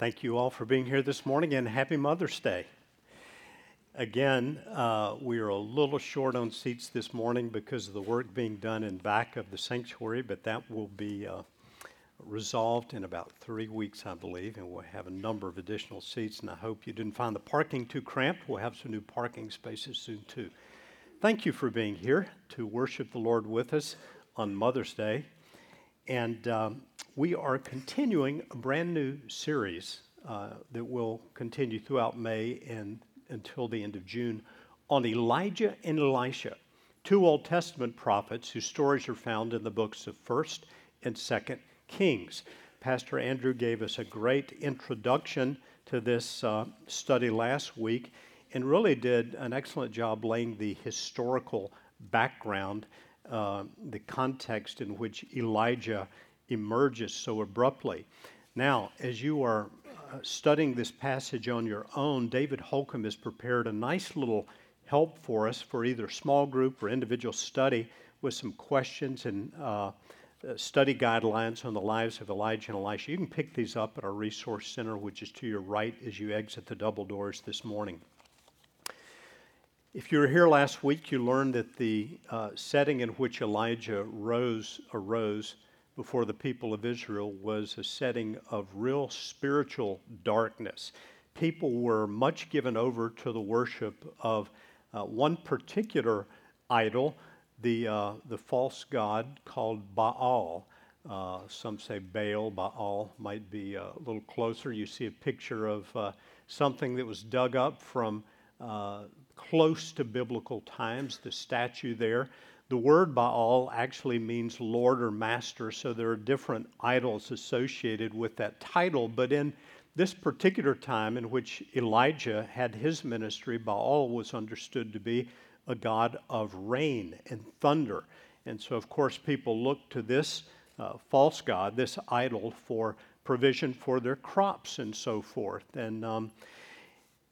Thank you all for being here this morning and happy Mother's Day. Again, uh, we are a little short on seats this morning because of the work being done in back of the sanctuary, but that will be uh, resolved in about three weeks, I believe, and we'll have a number of additional seats. And I hope you didn't find the parking too cramped. We'll have some new parking spaces soon, too. Thank you for being here to worship the Lord with us on Mother's Day. And um, we are continuing a brand new series uh, that will continue throughout May and until the end of June on Elijah and Elisha, two Old Testament prophets whose stories are found in the books of 1st and 2nd Kings. Pastor Andrew gave us a great introduction to this uh, study last week and really did an excellent job laying the historical background, uh, the context in which Elijah emerges so abruptly. Now, as you are uh, studying this passage on your own, David Holcomb has prepared a nice little help for us for either small group or individual study with some questions and uh, uh, study guidelines on the lives of Elijah and Elisha. You can pick these up at our resource center, which is to your right as you exit the double doors this morning. If you were here last week, you learned that the uh, setting in which Elijah rose arose before the people of Israel was a setting of real spiritual darkness. People were much given over to the worship of uh, one particular idol the, uh, the false god called Baal. Uh, some say Baal, Baal might be a little closer. You see a picture of uh, something that was dug up from uh, close to biblical times, the statue there. The word Baal actually means Lord or Master, so there are different idols associated with that title. But in this particular time in which Elijah had his ministry, Baal was understood to be a God of rain and thunder. And so, of course, people looked to this uh, false God, this idol, for provision for their crops and so forth. And um,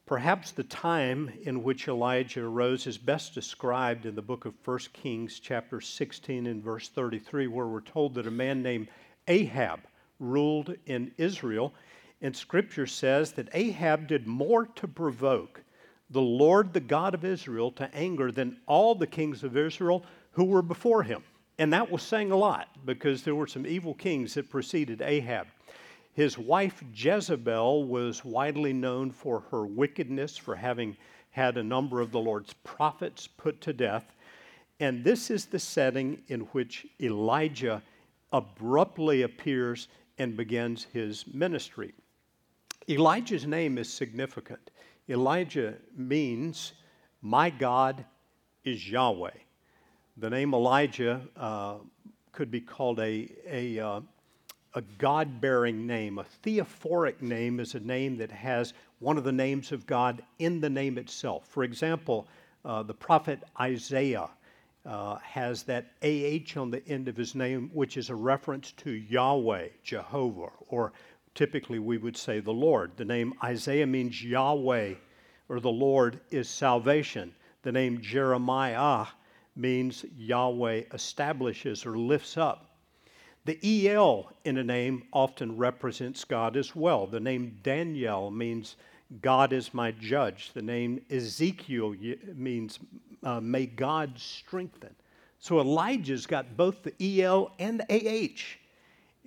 perhaps the time in which Elijah arose is best described in the book of 1 Kings, chapter 16, and verse 33, where we're told that a man named Ahab ruled in Israel. And scripture says that Ahab did more to provoke the Lord, the God of Israel, to anger than all the kings of Israel who were before him. And that was saying a lot because there were some evil kings that preceded Ahab. His wife Jezebel was widely known for her wickedness, for having had a number of the Lord's prophets put to death. And this is the setting in which Elijah abruptly appears and begins his ministry. Elijah's name is significant. Elijah means, My God is Yahweh. The name Elijah uh, could be called a, a, uh, a God bearing name. A theophoric name is a name that has one of the names of God in the name itself. For example, uh, the prophet Isaiah uh, has that AH on the end of his name, which is a reference to Yahweh, Jehovah, or typically we would say the Lord. The name Isaiah means Yahweh or the Lord is salvation. The name Jeremiah means Yahweh establishes or lifts up. The EL in a name often represents God as well. The name Daniel means God is my judge. The name Ezekiel means uh, may God strengthen. So Elijah's got both the EL and the AH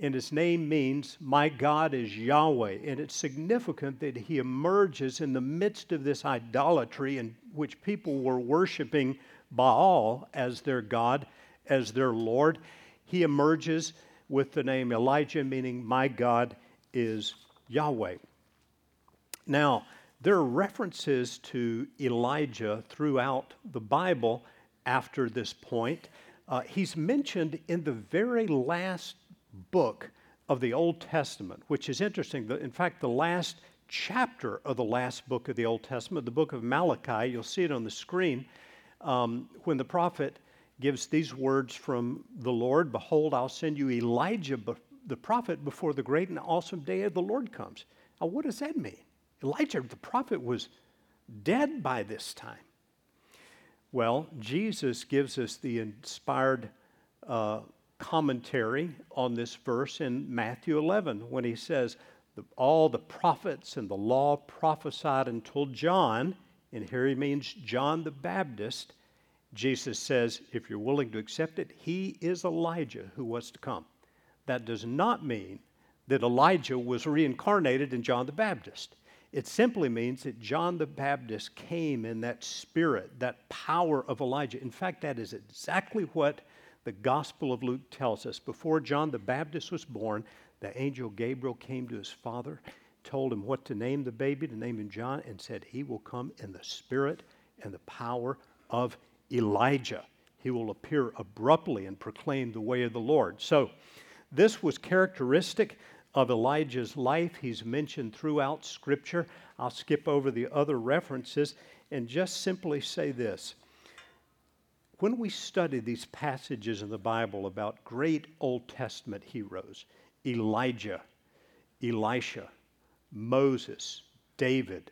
and his name means, My God is Yahweh. And it's significant that he emerges in the midst of this idolatry in which people were worshiping Baal as their God, as their Lord. He emerges with the name Elijah, meaning, My God is Yahweh. Now, there are references to Elijah throughout the Bible after this point. Uh, he's mentioned in the very last book of the Old Testament, which is interesting. In fact, the last chapter of the last book of the Old Testament, the book of Malachi, you'll see it on the screen, um, when the prophet gives these words from the Lord Behold, I'll send you Elijah, the prophet, before the great and awesome day of the Lord comes. Now, what does that mean? Elijah, the prophet, was dead by this time. Well, Jesus gives us the inspired uh, commentary on this verse in Matthew 11 when he says, all the prophets and the law prophesied until John, and here he means John the Baptist. Jesus says, if you're willing to accept it, he is Elijah who was to come. That does not mean that Elijah was reincarnated in John the Baptist. It simply means that John the Baptist came in that spirit, that power of Elijah. In fact, that is exactly what the Gospel of Luke tells us. Before John the Baptist was born, the angel Gabriel came to his father, told him what to name the baby, to name him John, and said, He will come in the spirit and the power of Elijah. He will appear abruptly and proclaim the way of the Lord. So, this was characteristic of Elijah's life. He's mentioned throughout Scripture. I'll skip over the other references and just simply say this. When we study these passages in the Bible about great Old Testament heroes, Elijah, Elisha, Moses, David,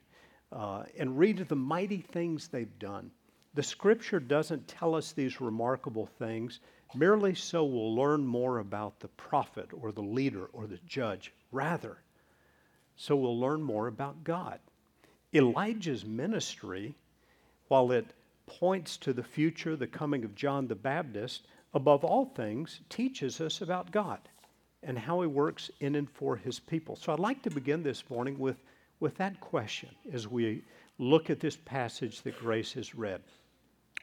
uh, and read of the mighty things they've done, the scripture doesn't tell us these remarkable things merely so we'll learn more about the prophet or the leader or the judge. Rather, so we'll learn more about God. Elijah's ministry, while it points to the future, the coming of John the Baptist, above all things, teaches us about God and how he works in and for his people. So I'd like to begin this morning with, with that question as we look at this passage that Grace has read.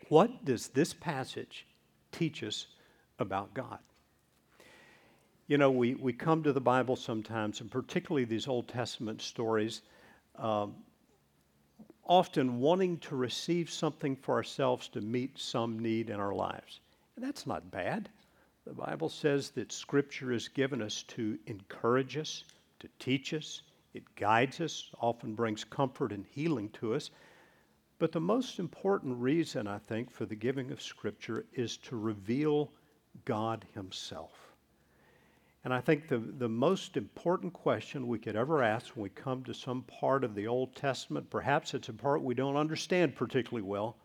What does this passage teach us about God? You know, we, we come to the Bible sometimes, and particularly these Old Testament stories, um, often wanting to receive something for ourselves to meet some need in our lives. And that's not bad. The Bible says that Scripture is given us to encourage us, to teach us, it guides us, often brings comfort and healing to us. But the most important reason, I think, for the giving of Scripture is to reveal God Himself. And I think the, the most important question we could ever ask when we come to some part of the Old Testament, perhaps it's a part we don't understand particularly well,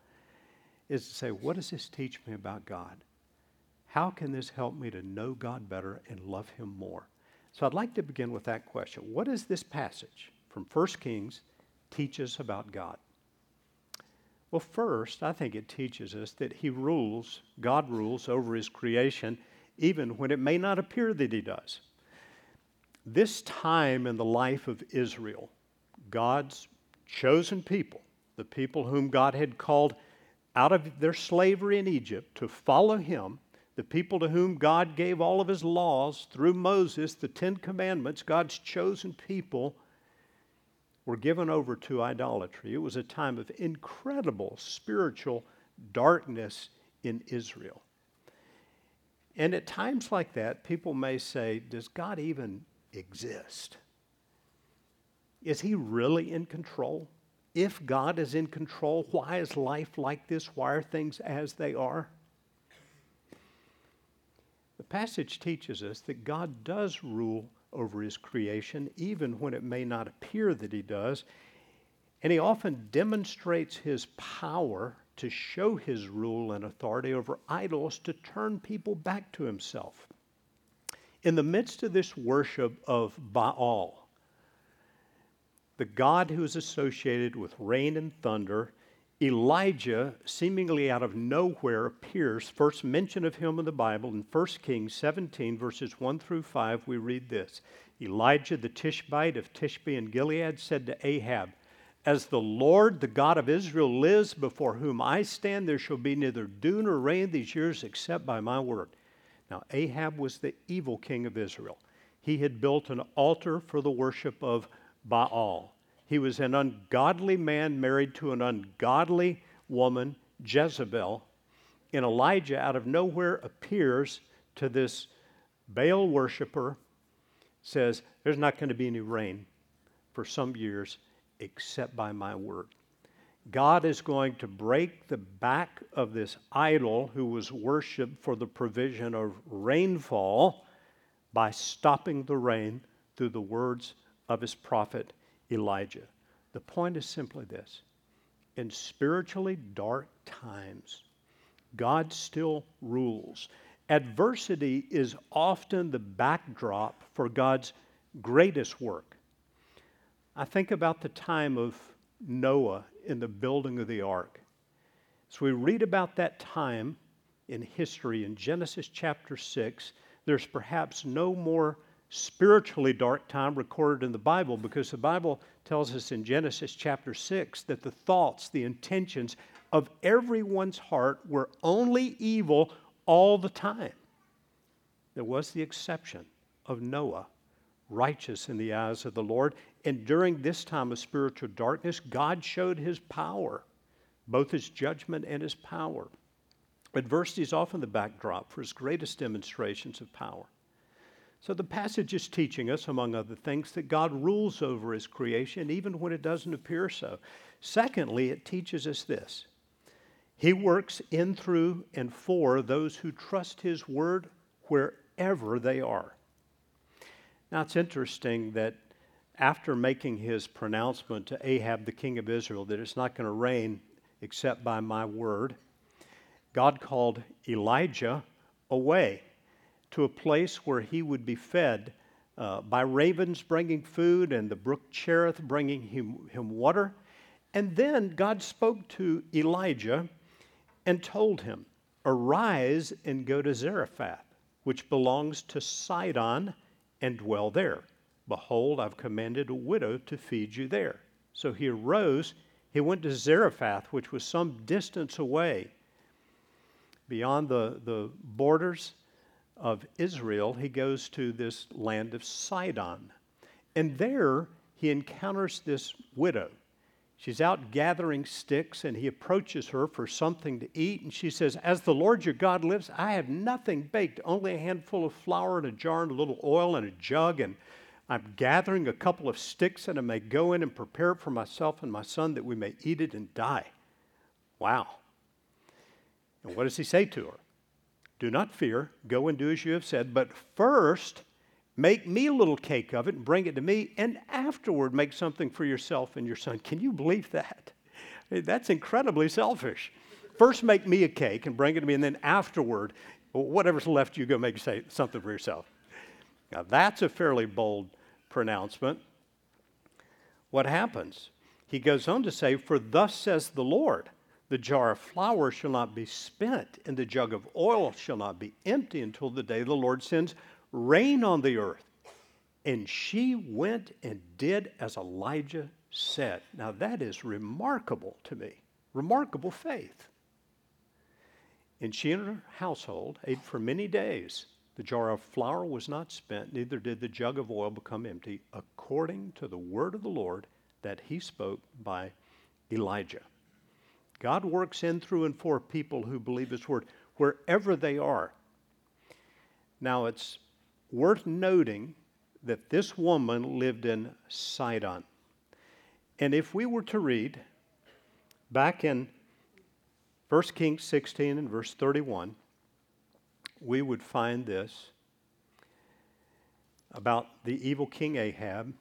is to say, what does this teach me about God? How can this help me to know God better and love Him more? So I'd like to begin with that question. What does this passage from 1 Kings teach us about God? Well, first, I think it teaches us that He rules, God rules over His creation, even when it may not appear that He does. This time in the life of Israel, God's chosen people, the people whom God had called out of their slavery in Egypt to follow Him, the people to whom God gave all of His laws through Moses, the Ten Commandments, God's chosen people were given over to idolatry. It was a time of incredible spiritual darkness in Israel. And at times like that, people may say, Does God even exist? Is he really in control? If God is in control, why is life like this? Why are things as they are? The passage teaches us that God does rule over his creation, even when it may not appear that he does. And he often demonstrates his power to show his rule and authority over idols to turn people back to himself. In the midst of this worship of Baal, the God who is associated with rain and thunder, Elijah, seemingly out of nowhere, appears. First mention of him in the Bible in 1 Kings 17, verses 1 through 5, we read this Elijah the Tishbite of Tishbe and Gilead said to Ahab, As the Lord, the God of Israel, lives, before whom I stand, there shall be neither dew nor rain these years except by my word. Now, Ahab was the evil king of Israel. He had built an altar for the worship of Baal. He was an ungodly man married to an ungodly woman, Jezebel. And Elijah, out of nowhere, appears to this Baal worshiper, says, There's not going to be any rain for some years except by my word. God is going to break the back of this idol who was worshiped for the provision of rainfall by stopping the rain through the words of his prophet Elijah. The point is simply this in spiritually dark times, God still rules. Adversity is often the backdrop for God's greatest work, I think about the time of Noah in the building of the ark. So we read about that time in history in Genesis chapter 6. There's perhaps no more spiritually dark time recorded in the Bible because the Bible tells us in Genesis chapter 6 that the thoughts, the intentions of everyone's heart were only evil all the time. There was the exception of Noah, righteous in the eyes of the Lord. And during this time of spiritual darkness, God showed his power, both his judgment and his power. Adversity is often the backdrop for his greatest demonstrations of power. So the passage is teaching us, among other things, that God rules over his creation even when it doesn't appear so. Secondly, it teaches us this He works in, through, and for those who trust his word wherever they are. Now, it's interesting that after making his pronouncement to Ahab, the king of Israel, that it's not going to rain except by my word, God called Elijah away to a place where he would be fed uh, by ravens bringing food and the brook Cherith bringing him, him water. And then God spoke to Elijah and told him, Arise and go to Zarephath, which belongs to Sidon, and dwell there. Behold, I've commanded a widow to feed you there. So he arose, he went to Zarephath, which was some distance away beyond the, the borders of Israel, he goes to this land of Sidon. And there he encounters this widow. She's out gathering sticks, and he approaches her for something to eat. And she says, As the Lord your God lives, I have nothing baked, only a handful of flour and a jar and a little oil and a jug. And I'm gathering a couple of sticks, and I may go in and prepare it for myself and my son that we may eat it and die. Wow. And what does he say to her? Do not fear, go and do as you have said, but first make me a little cake of it and bring it to me, and afterward make something for yourself and your son. Can you believe that? That's incredibly selfish. First, make me a cake and bring it to me, and then afterward, whatever's left, you go make something for yourself. Now, that's a fairly bold pronouncement. What happens? He goes on to say, For thus says the Lord. The jar of flour shall not be spent, and the jug of oil shall not be empty until the day the Lord sends rain on the earth. And she went and did as Elijah said. Now, that is remarkable to me. Remarkable faith. And she and her household ate for many days. The jar of flour was not spent, neither did the jug of oil become empty, according to the word of the Lord that he spoke by Elijah. God works in, through, and for people who believe His word wherever they are. Now, it's worth noting that this woman lived in Sidon. And if we were to read back in 1 Kings 16 and verse 31, we would find this about the evil king Ahab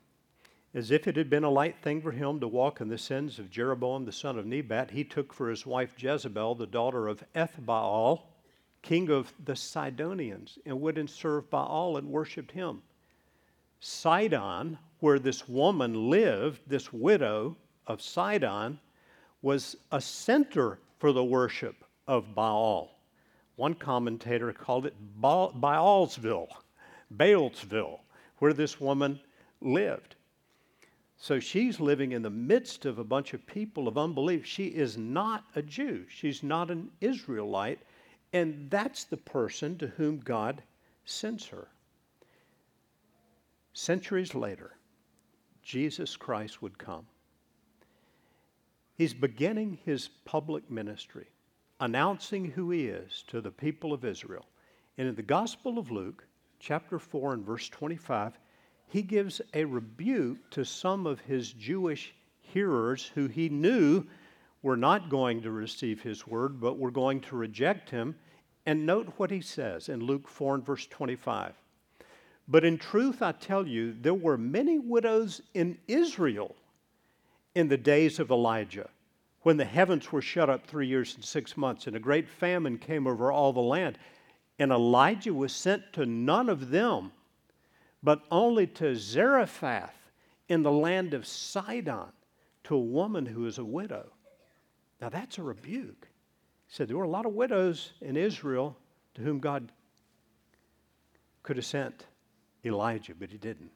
as if it had been a light thing for him to walk in the sins of Jeroboam the son of Nebat, he took for his wife Jezebel, the daughter of Ethbaal, king of the Sidonians, and went and served Baal and worshiped him. Sidon, where this woman lived, this widow of Sidon, was a center for the worship of Baal. One commentator called it Baalsville, Baalsville, where this woman lived. So she's living in the midst of a bunch of people of unbelief. She is not a Jew, she's not an Israelite, and that's the person to whom God sends her. Centuries later, Jesus Christ would come. He's beginning his public ministry, announcing who he is to the people of Israel. And in the Gospel of Luke, chapter 4 and verse 25, he gives a rebuke to some of his Jewish hearers who he knew were not going to receive his word, but were going to reject him. And note what he says in Luke 4 and verse 25. But in truth, I tell you, there were many widows in Israel in the days of Elijah, when the heavens were shut up three years and six months, and a great famine came over all the land. And Elijah was sent to none of them but only to Zarephath in the land of Sidon to a woman who is a widow. Now that's a rebuke. He said there were a lot of widows in Israel to whom God could have sent Elijah, but he didn't.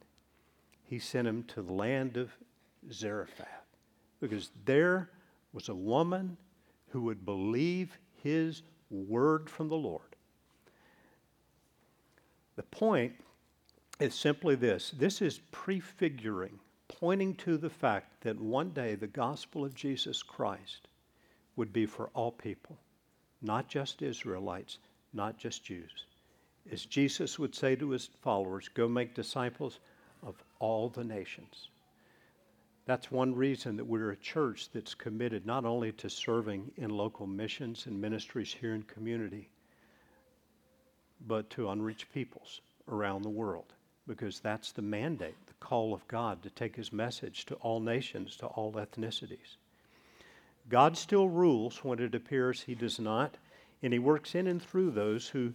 He sent him to the land of Zarephath because there was a woman who would believe his word from the Lord. The point is simply this this is prefiguring, pointing to the fact that one day the gospel of Jesus Christ would be for all people, not just Israelites, not just Jews. As Jesus would say to his followers, go make disciples of all the nations. That's one reason that we're a church that's committed not only to serving in local missions and ministries here in community, but to unreached peoples around the world, because that's the mandate, the call of God to take his message to all nations, to all ethnicities. God still rules when it appears he does not, and he works in and through those who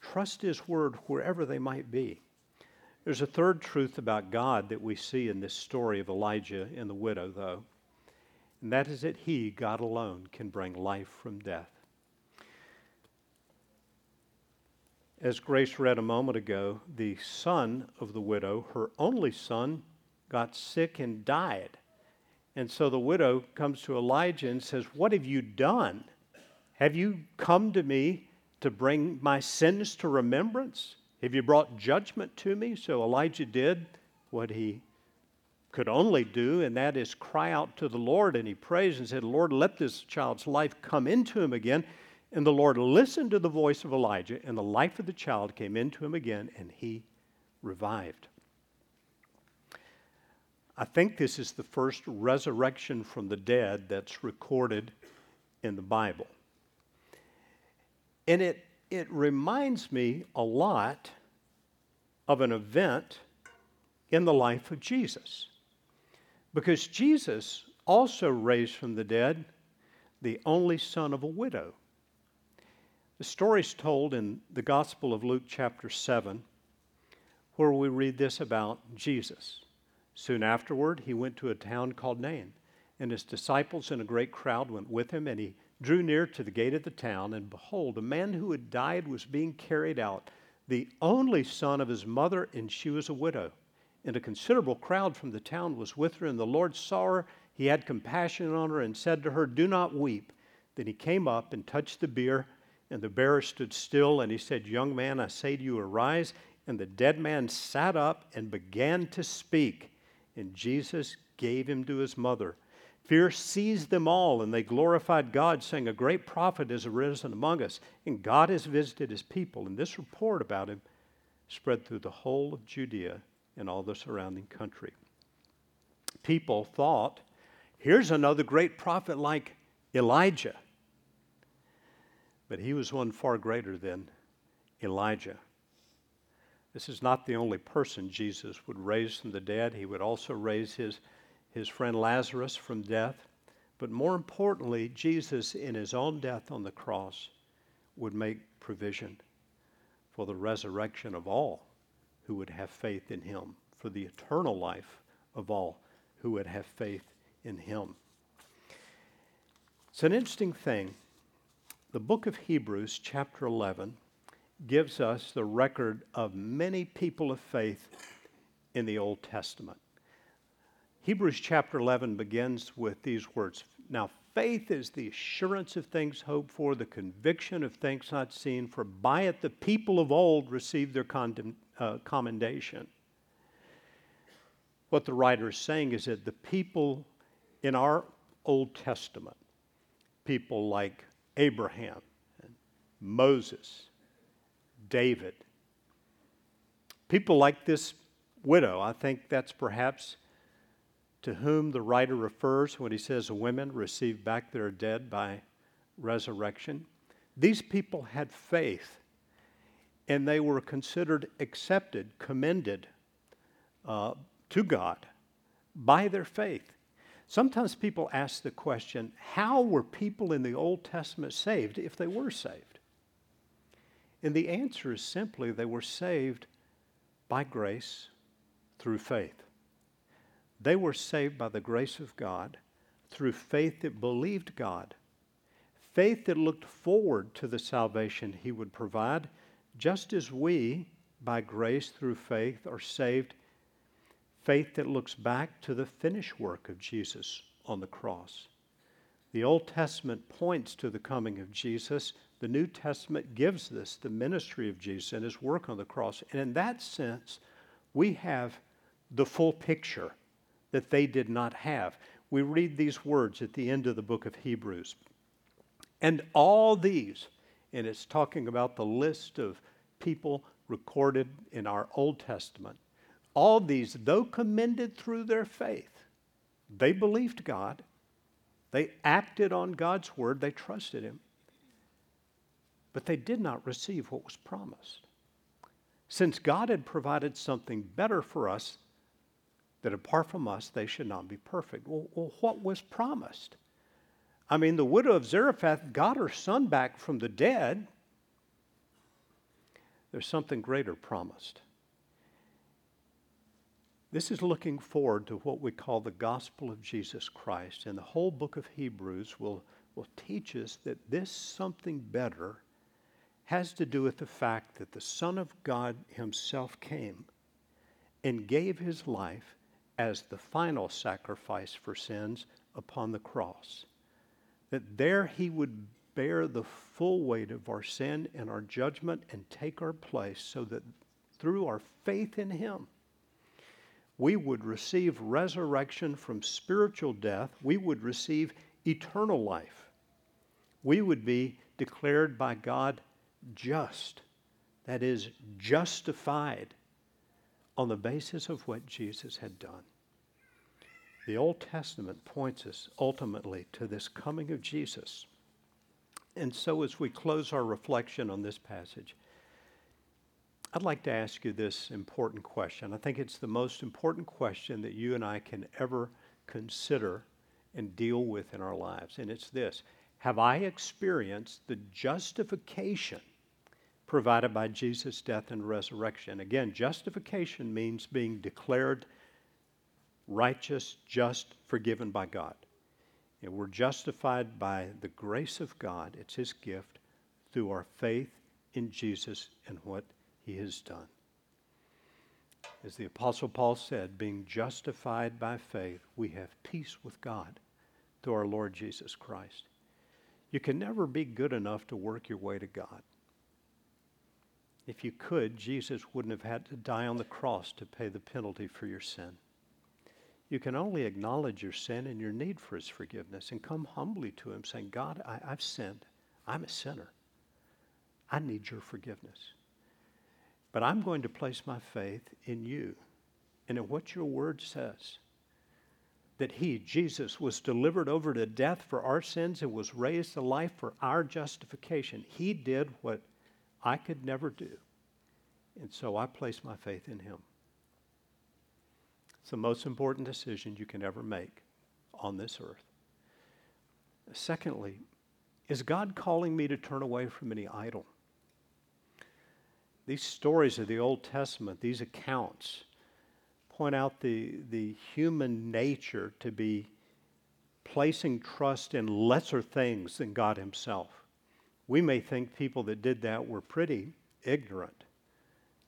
trust his word wherever they might be. There's a third truth about God that we see in this story of Elijah and the widow, though, and that is that he, God alone, can bring life from death. As Grace read a moment ago, the son of the widow, her only son, got sick and died. And so the widow comes to Elijah and says, What have you done? Have you come to me to bring my sins to remembrance? Have you brought judgment to me? So Elijah did what he could only do, and that is cry out to the Lord. And he prays and said, Lord, let this child's life come into him again. And the Lord listened to the voice of Elijah, and the life of the child came into him again, and he revived. I think this is the first resurrection from the dead that's recorded in the Bible. And it, it reminds me a lot of an event in the life of Jesus. Because Jesus also raised from the dead the only son of a widow. The story is told in the Gospel of Luke, chapter 7, where we read this about Jesus. Soon afterward, he went to a town called Nain, and his disciples and a great crowd went with him, and he drew near to the gate of the town, and behold, a man who had died was being carried out, the only son of his mother, and she was a widow. And a considerable crowd from the town was with her, and the Lord saw her. He had compassion on her and said to her, Do not weep. Then he came up and touched the bier, and the bearer stood still, and he said, Young man, I say to you, arise. And the dead man sat up and began to speak and Jesus gave him to his mother. Fear seized them all, and they glorified God, saying, A great prophet is arisen among us, and God has visited his people. And this report about him spread through the whole of Judea and all the surrounding country. People thought, Here's another great prophet like Elijah. But he was one far greater than Elijah. This is not the only person Jesus would raise from the dead. He would also raise his, his friend Lazarus from death. But more importantly, Jesus, in his own death on the cross, would make provision for the resurrection of all who would have faith in him, for the eternal life of all who would have faith in him. It's an interesting thing. The book of Hebrews, chapter 11, gives us the record of many people of faith in the Old Testament. Hebrews chapter 11 begins with these words Now, faith is the assurance of things hoped for, the conviction of things not seen, for by it the people of old received their uh, commendation. What the writer is saying is that the people in our Old Testament, people like Abraham, Moses, David. People like this widow, I think that's perhaps to whom the writer refers when he says women receive back their dead by resurrection. These people had faith and they were considered accepted, commended uh, to God by their faith. Sometimes people ask the question how were people in the Old Testament saved if they were saved? And the answer is simply they were saved by grace through faith. They were saved by the grace of God through faith that believed God, faith that looked forward to the salvation He would provide, just as we, by grace through faith, are saved, faith that looks back to the finished work of Jesus on the cross. The Old Testament points to the coming of Jesus. The New Testament gives us the ministry of Jesus and his work on the cross. And in that sense, we have the full picture that they did not have. We read these words at the end of the book of Hebrews. And all these, and it's talking about the list of people recorded in our Old Testament, all these, though commended through their faith, they believed God they acted on God's word, they trusted Him. But they did not receive what was promised. Since God had provided something better for us, that apart from us, they should not be perfect. Well, well, what was promised? I mean, the widow of Zarephath got her son back from the dead. There's something greater promised. This is looking forward to what we call the gospel of Jesus Christ. And the whole book of Hebrews will, will teach us that this something better has to do with the fact that the Son of God Himself came and gave His life as the final sacrifice for sins upon the cross. That there He would bear the full weight of our sin and our judgment and take our place so that through our faith in Him, we would receive resurrection from spiritual death. We would receive eternal life. We would be declared by God just, that is, justified on the basis of what Jesus had done. The Old Testament points us ultimately to this coming of Jesus. And so, as we close our reflection on this passage, I'd like to ask you this important question. I think it's the most important question that you and I can ever consider and deal with in our lives. And it's this Have I experienced the justification provided by Jesus' death and resurrection? Again, justification means being declared righteous, just, forgiven by God. And we're justified by the grace of God, it's His gift, through our faith in Jesus and what he has done. As the Apostle Paul said, being justified by faith, we have peace with God through our Lord Jesus Christ. You can never be good enough to work your way to God. If you could, Jesus wouldn't have had to die on the cross to pay the penalty for your sin. You can only acknowledge your sin and your need for His forgiveness and come humbly to Him, saying, God, I, have sinned. I'm a sinner. I need your forgiveness. But I'm going to place my faith in you and in what your word says. That he, Jesus, was delivered over to death for our sins and was raised to life for our justification. He did what I could never do. And so I place my faith in him. It's the most important decision you can ever make on this earth. Secondly, is God calling me to turn away from any idol? These stories of the Old Testament, these accounts, point out the, the human nature to be placing trust in lesser things than God Himself. We may think people that did that were pretty ignorant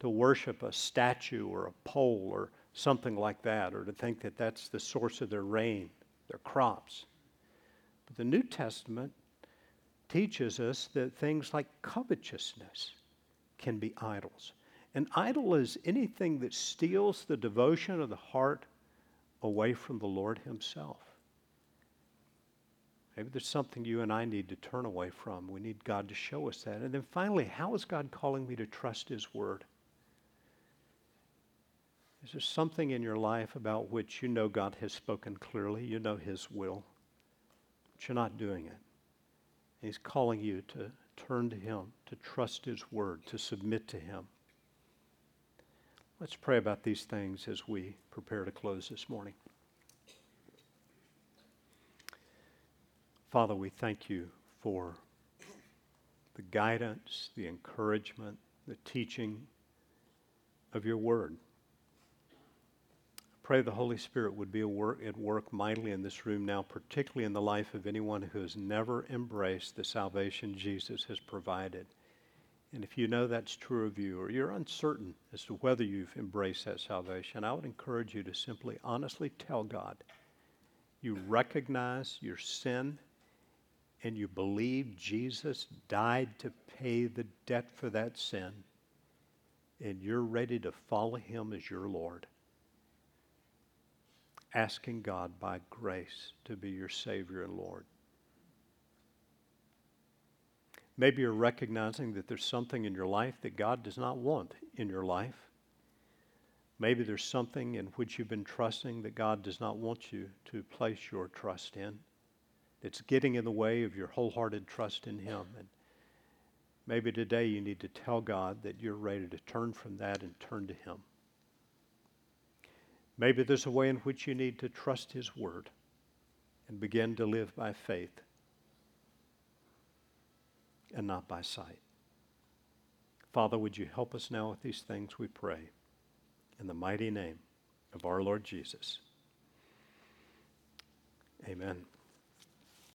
to worship a statue or a pole or something like that, or to think that that's the source of their rain, their crops. But the New Testament teaches us that things like covetousness, can be idols. An idol is anything that steals the devotion of the heart away from the Lord Himself. Maybe there's something you and I need to turn away from. We need God to show us that. And then finally, how is God calling me to trust His Word? Is there something in your life about which you know God has spoken clearly? You know His will, but you're not doing it. He's calling you to turn to Him, to trust His Word, to submit to Him. Let's pray about these things as we prepare to close this morning. Father, we thank you for the guidance, the encouragement, the teaching of your word. Pray the Holy Spirit would be at work, at work mightily in this room now, particularly in the life of anyone who has never embraced the salvation Jesus has provided. And if you know that's true of you, or you're uncertain as to whether you've embraced that salvation, I would encourage you to simply honestly tell God you recognize your sin and you believe Jesus died to pay the debt for that sin, and you're ready to follow him as your Lord asking God by grace to be your Savior and Lord. Maybe you're recognizing that there's something in your life that God does not want in your life. Maybe there's something in which you've been trusting that God does not want you to place your trust in. That's getting in the way of your wholehearted trust in Him. And maybe today you need to tell God that you're ready to turn from that and turn to Him. Maybe there's a way in which you need to trust His Word and begin to live by faith and not by sight. Father, would you help us now with these things, we pray, in the mighty name of our Lord Jesus. Amen.